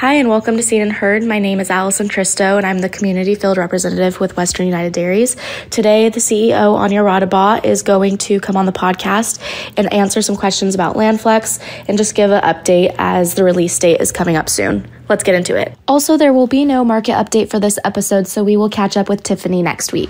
Hi, and welcome to Seen and Heard. My name is Allison Tristao, and I'm the Community Field Representative with Western United Dairies. Today, the CEO, Anja Raudabaugh, is going to come on the podcast and answer some questions about LandFlex and just give an update as the release date is coming up soon. Let's get into it. Also, there will be no market update for this episode, so we will catch up with Tiffany next week.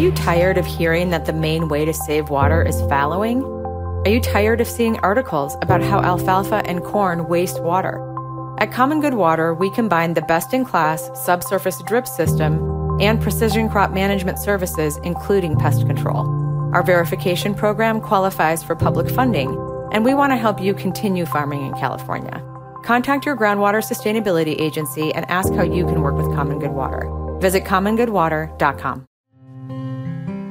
You tired of hearing that the main way to save water is fallowing? Are you tired of seeing articles about how alfalfa and corn waste water? At Common Good Water, we combine the best in class subsurface drip system and precision crop management services, including pest control. Our verification program qualifies for public funding, and we want to help you continue farming in California. Contact your groundwater sustainability agency and ask how you can work with Common Good Water. Visit commongoodwater.com.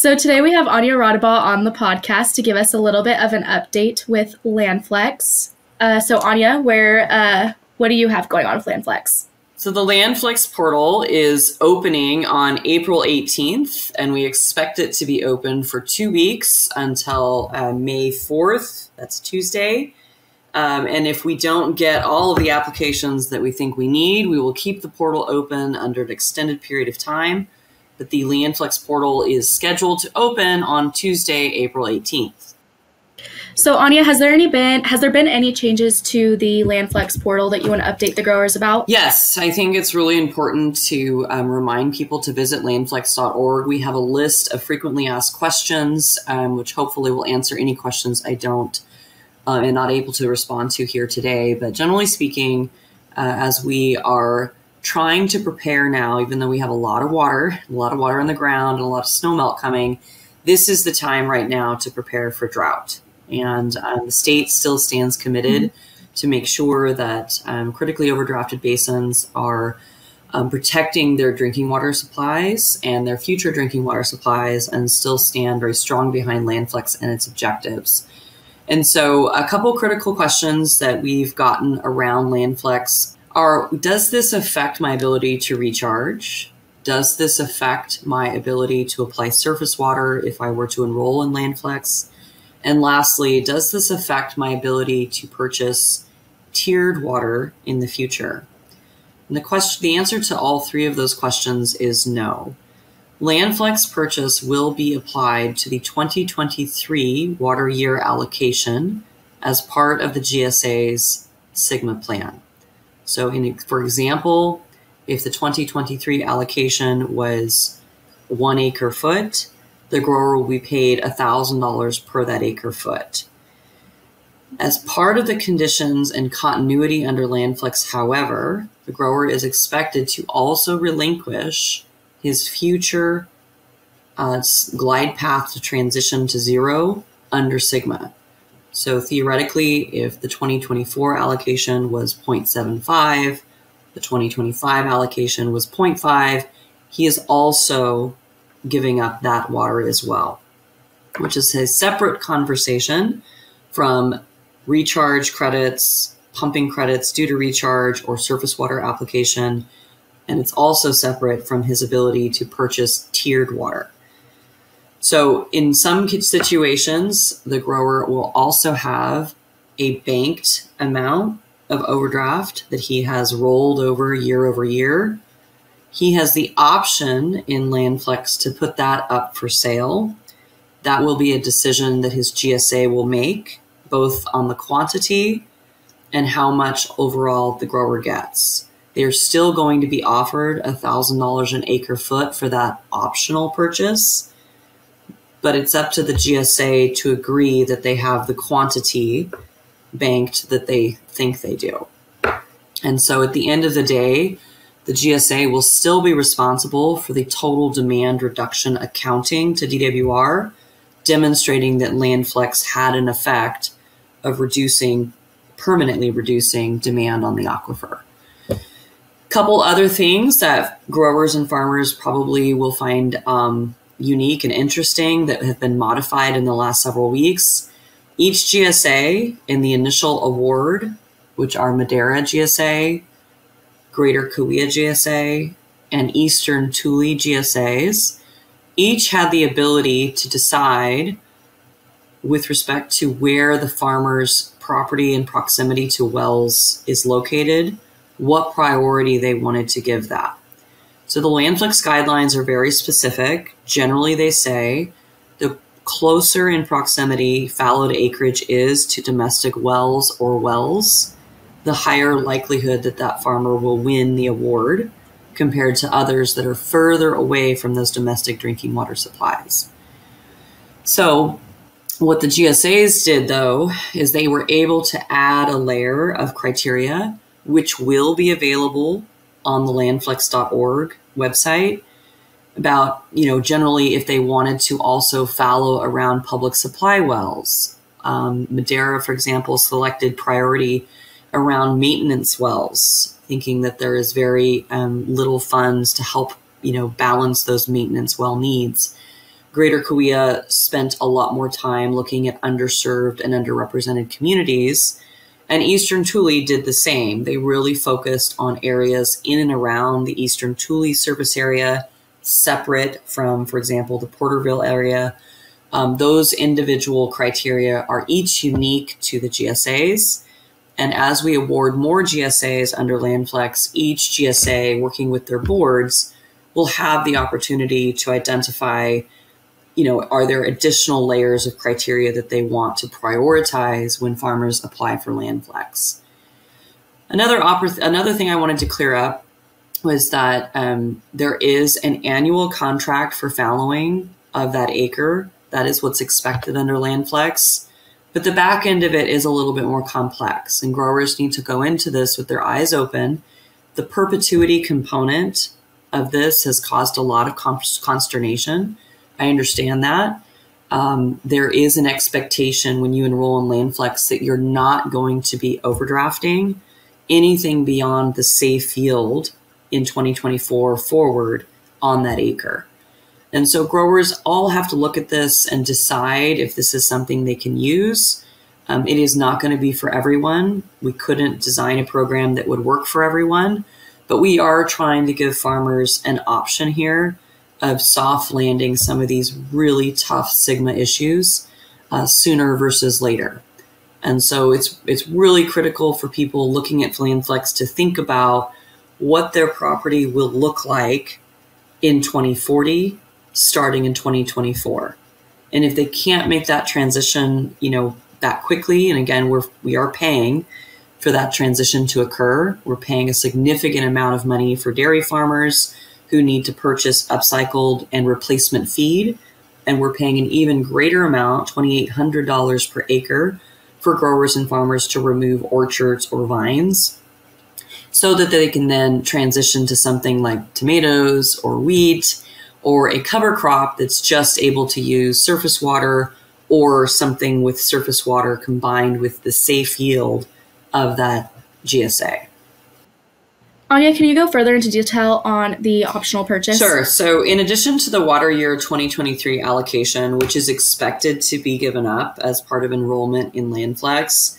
So today we have Anja Raudabaugh on the podcast to give us a little bit of an update with LandFlex. Uh, so Anja, where uh, what do you have going on with LandFlex? So the LandFlex portal is opening on April 18th, and we expect it to be open for two weeks until uh, May 4th. That's Tuesday. Um, and if we don't get all of the applications that we think we need, we will keep the portal open under an extended period of time that the LandFlex portal is scheduled to open on Tuesday, April 18th. So Anja, has there any been has there been any changes to the LandFlex portal that you want to update the growers about? Yes, I think it's really important to um, remind people to visit landflex.org. We have a list of frequently asked questions, um, which hopefully will answer any questions I don't uh, and not able to respond to here today. But generally speaking, uh, as we are trying to prepare now, even though we have a lot of water, a lot of water on the ground, and a lot of snow melt coming. This is the time right now to prepare for drought. And um, the state still stands committed mm-hmm. to make sure that um, critically overdrafted basins are um, protecting their drinking water supplies and their future drinking water supplies and still stand very strong behind Landflex and its objectives. And so, a couple critical questions that we've gotten around Landflex are does this affect my ability to recharge? Does this affect my ability to apply surface water if I were to enroll in Landflex? And lastly, does this affect my ability to purchase tiered water in the future? And the question the answer to all three of those questions is no. Landflex purchase will be applied to the 2023 water year allocation as part of the GSA's SGMA plan. So, in, for example, if the 2023 allocation was one acre foot, the grower will be paid $1,000 per that acre foot. As part of the conditions and continuity under Landflex, however, the grower is expected to also relinquish his future uh, glide path to transition to zero under SGMA. So theoretically, if the 2024 allocation was 0.75, the 2025 allocation was 0.5, he is also giving up that water as well, which is a separate conversation from recharge credits, pumping credits due to recharge or surface water application. And it's also separate from his ability to purchase tiered water. So, in some situations, the grower will also have a banked amount of overdraft that he has rolled over year over year. He has the option in Landflex to put that up for sale. that will be a decision that his GSA will make, both on the quantity and how much overall the grower gets. They're still going to be offered $1,000 an acre foot for that optional purchase, but it's up to the GSA to agree that they have the quantity banked that they think they do. And so at the end of the day, the GSA will still be responsible for the total demand reduction accounting to DWR, demonstrating that Landflex had an effect of reducing, permanently reducing demand on the aquifer. Couple other things that growers and farmers probably will find um, unique and interesting that have been modified in the last several weeks. Each GSA in the initial award, which are Madera GSA, Greater Kaweah GSA, and Eastern Tule GSAs, each had the ability to decide with respect to where the farmer's property and proximity to wells is located, what priority they wanted to give that. So the Landflex guidelines are very specific. Generally, they say the closer in proximity fallowed acreage is to domestic wells or wells, the higher likelihood that that farmer will win the award compared to others that are further away from those domestic drinking water supplies. So, what the GSAs did though is they were able to add a layer of criteria which will be available on the landflex.org website about, you know, generally if they wanted to also fallow around public supply wells. Um, Madera, for example, selected priority around maintenance wells, thinking that there is very um, little funds to help, you know, balance those maintenance well needs. Greater Kaweah spent a lot more time looking at underserved and underrepresented communities. And Eastern Tule did the same. They really focused on areas in and around the Eastern Tule service area, separate from, for example, the Porterville area. Um, those individual criteria are each unique to the GSAs. And as we award more GSAs under Landflex, each GSA working with their boards will have the opportunity to identify, you know, are there additional layers of criteria that they want to prioritize when farmers apply for Landflex. Another oppor- another thing I wanted to clear up was that um, there is an annual contract for fallowing of that acre. That is what's expected under Landflex. But the back end of it is a little bit more complex, and growers need to go into this with their eyes open. The perpetuity component of this has caused a lot of consternation. I understand that. Um, there is an expectation when you enroll in Landflex that you're not going to be overdrafting anything beyond the safe yield in 2024 forward on that acre. And so growers all have to look at this and decide if this is something they can use. Um, it is not going to be for everyone. We couldn't design a program that would work for everyone, but we are trying to give farmers an option here of soft landing some of these really tough SGMA issues uh, sooner versus later. And so it's it's really critical for people looking at Landflex to think about what their property will look like in 2040 starting in 2024. And if they can't make that transition, you know, that quickly, and again, we're we are paying for that transition to occur. We're paying a significant amount of money for dairy farmers who need to purchase upcycled and replacement feed. And we're paying an even greater amount, $2,800 per acre, for growers and farmers to remove orchards or vines so that they can then transition to something like tomatoes or wheat or a cover crop that's just able to use surface water or something with surface water combined with the safe yield of that GSA. Anja, can you go further into detail on the optional purchase? Sure. So, in addition to the water year 2023 allocation, which is expected to be given up as part of enrollment in Landflex,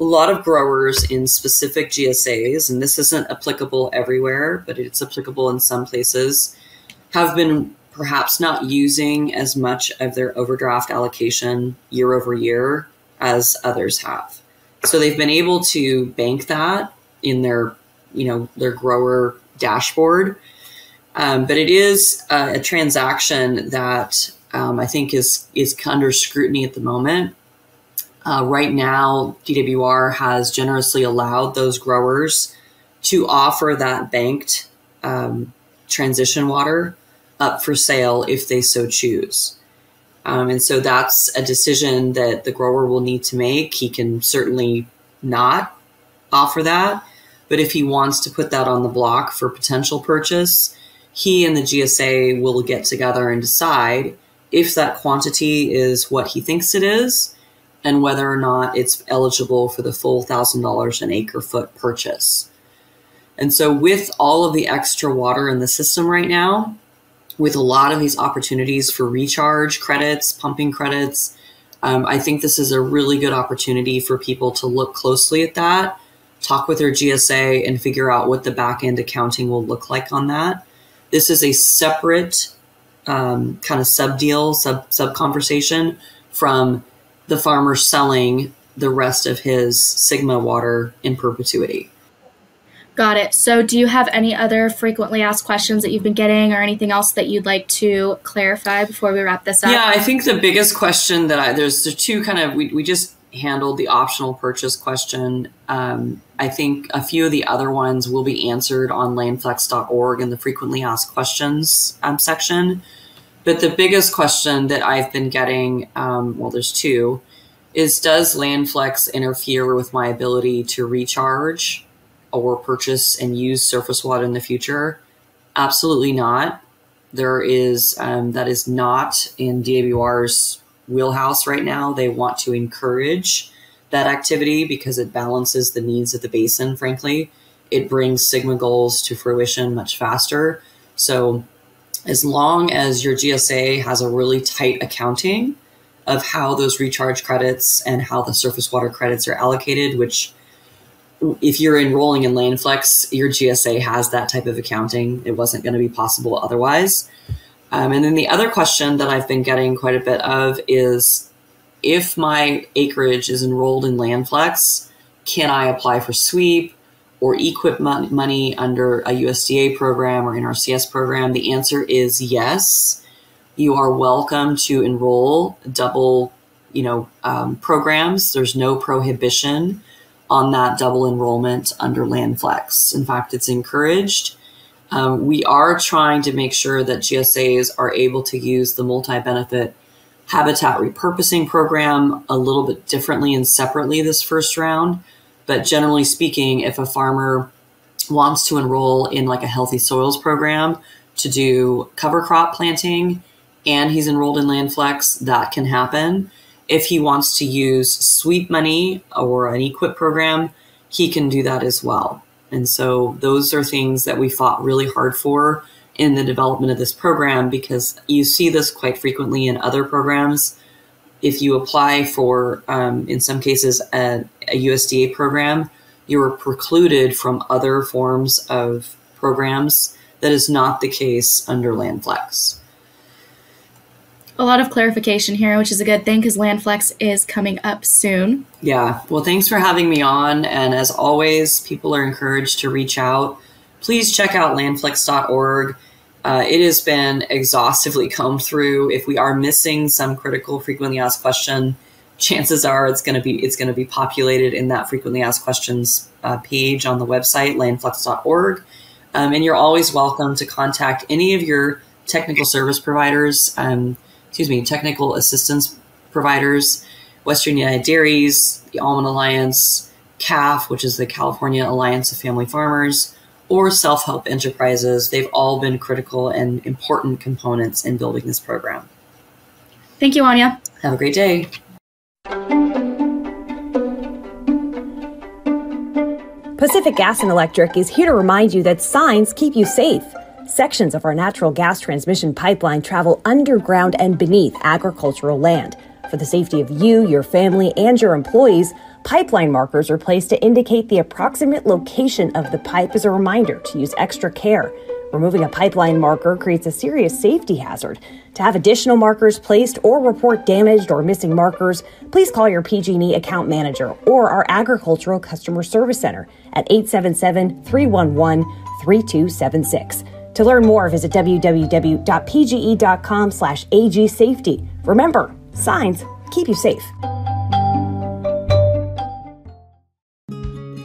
a lot of growers in specific GSAs, and this isn't applicable everywhere, but it's applicable in some places, have been perhaps not using as much of their overdraft allocation year over year as others have. So they've been able to bank that in their, you know, their grower dashboard. Um, but it is a, a transaction that um, I think is is under scrutiny at the moment. Uh, right now, DWR has generously allowed those growers to offer that banked um, transition water up for sale if they so choose. Um, and so that's a decision that the grower will need to make. He can certainly not offer that, but if he wants to put that on the block for potential purchase, he and the GSA will get together and decide if that quantity is what he thinks it is and whether or not it's eligible for the full $1,000 an acre foot purchase. And so, with all of the extra water in the system right now, with a lot of these opportunities for recharge credits, pumping credits, um, I think this is a really good opportunity for people to look closely at that, talk with their GSA, and figure out what the back end accounting will look like on that. This is a separate um, kind of sub deal, sub sub conversation from the farmer selling the rest of his SGMA water in perpetuity. Got it. So, do you have any other frequently asked questions that you've been getting, or anything else that you'd like to clarify before we wrap this up? Yeah, I think the biggest question that I there's the two kind of we we just handled the optional purchase question. Um, I think a few of the other ones will be answered on landflex.org in the frequently asked questions um, section. But the biggest question that I've been getting, um, well, there's two, is does Landflex interfere with my ability to recharge or purchase and use surface water in the future? Absolutely not. There is um, that is not in DWR's wheelhouse right now. They want to encourage that activity because it balances the needs of the basin. Frankly, it brings SGMA goals to fruition much faster. So, as long as your GSA has a really tight accounting of how those recharge credits and how the surface water credits are allocated, which if you're enrolling in Landflex, your GSA has that type of accounting. It wasn't going to be possible otherwise. Um, and then the other question that I've been getting quite a bit of is if my acreage is enrolled in Landflex, can I apply for SWEEP or EQIP money under a USDA program or NRCS program? The answer is yes. You are welcome to enroll double, you know, um, programs. There's no prohibition on that double enrollment under Landflex. In fact, it's encouraged. Um, we are trying to make sure that GSAs are able to use the multi benefit habitat repurposing program a little bit differently and separately this first round. But generally speaking, if a farmer wants to enroll in like a healthy soils program to do cover crop planting and he's enrolled in Landflex, that can happen if he wants to use SWEEP money or an EQIP program, he can do that as well. And so those are things that we fought really hard for in the development of this program because you see this quite frequently in other programs. If you apply for, um, in some cases, a, a USDA program, you're precluded from other forms of programs. That is not the case under Landflex a lot of clarification here, which is a good thing because Landflex is coming up soon. Yeah. Well, thanks for having me on. And as always, people are encouraged to reach out. Please check out landflex.org. Uh, it has been exhaustively combed through. If we are missing some critical frequently asked question, chances are it's going to be it's going to be populated in that frequently asked questions uh, page on the website landflex.org. Um, and you're always welcome to contact any of your technical service providers. Um, excuse me, technical assistance providers, Western United Dairies, the Almond Alliance, CAF, which is the California Alliance of Family Farmers, or self help enterprises. They've all been critical and important components in building this program. Thank you, Anja. Have a great day. Pacific Gas and Electric is here to remind you that signs keep you safe. Sections of our natural gas transmission pipeline travel underground and beneath agricultural land. For the safety of you, your family, and your employees, pipeline markers are placed to indicate the approximate location of the pipe as a reminder to use extra care. Removing a pipeline marker creates a serious safety hazard. To have additional markers placed or report damaged or missing markers, please call your PG&E account manager or our agricultural customer service center at 877-311-3276. To learn more, visit www.pge.com slash agsafety. Remember, signs keep you safe.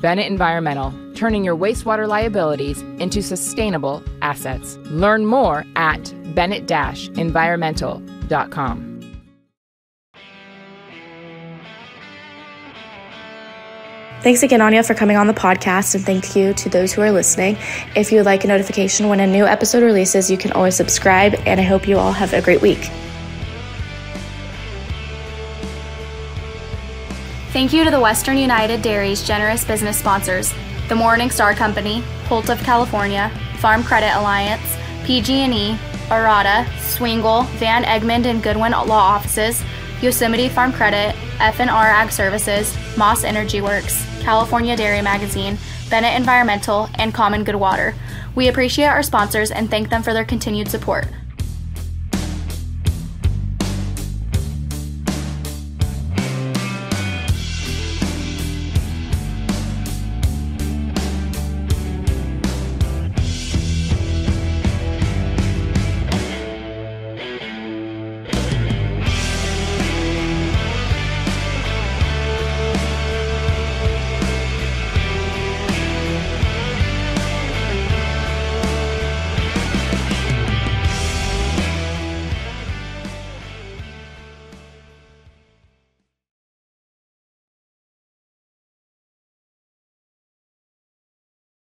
Bennett Environmental, turning your wastewater liabilities into sustainable assets. Learn more at bennett environmental.com. Thanks again, Anja, for coming on the podcast, and thank you to those who are listening. If you would like a notification when a new episode releases, you can always subscribe, and I hope you all have a great week. Thank you to the Western United Dairies generous business sponsors, the Morning Star Company, Holt of California, Farm Credit Alliance, PG&E, Arada, Swingle, Van Egmond and Goodwin Law Offices, Yosemite Farm Credit, F&R Ag Services, Moss Energy Works, California Dairy Magazine, Bennett Environmental, and Common Good Water. We appreciate our sponsors and thank them for their continued support.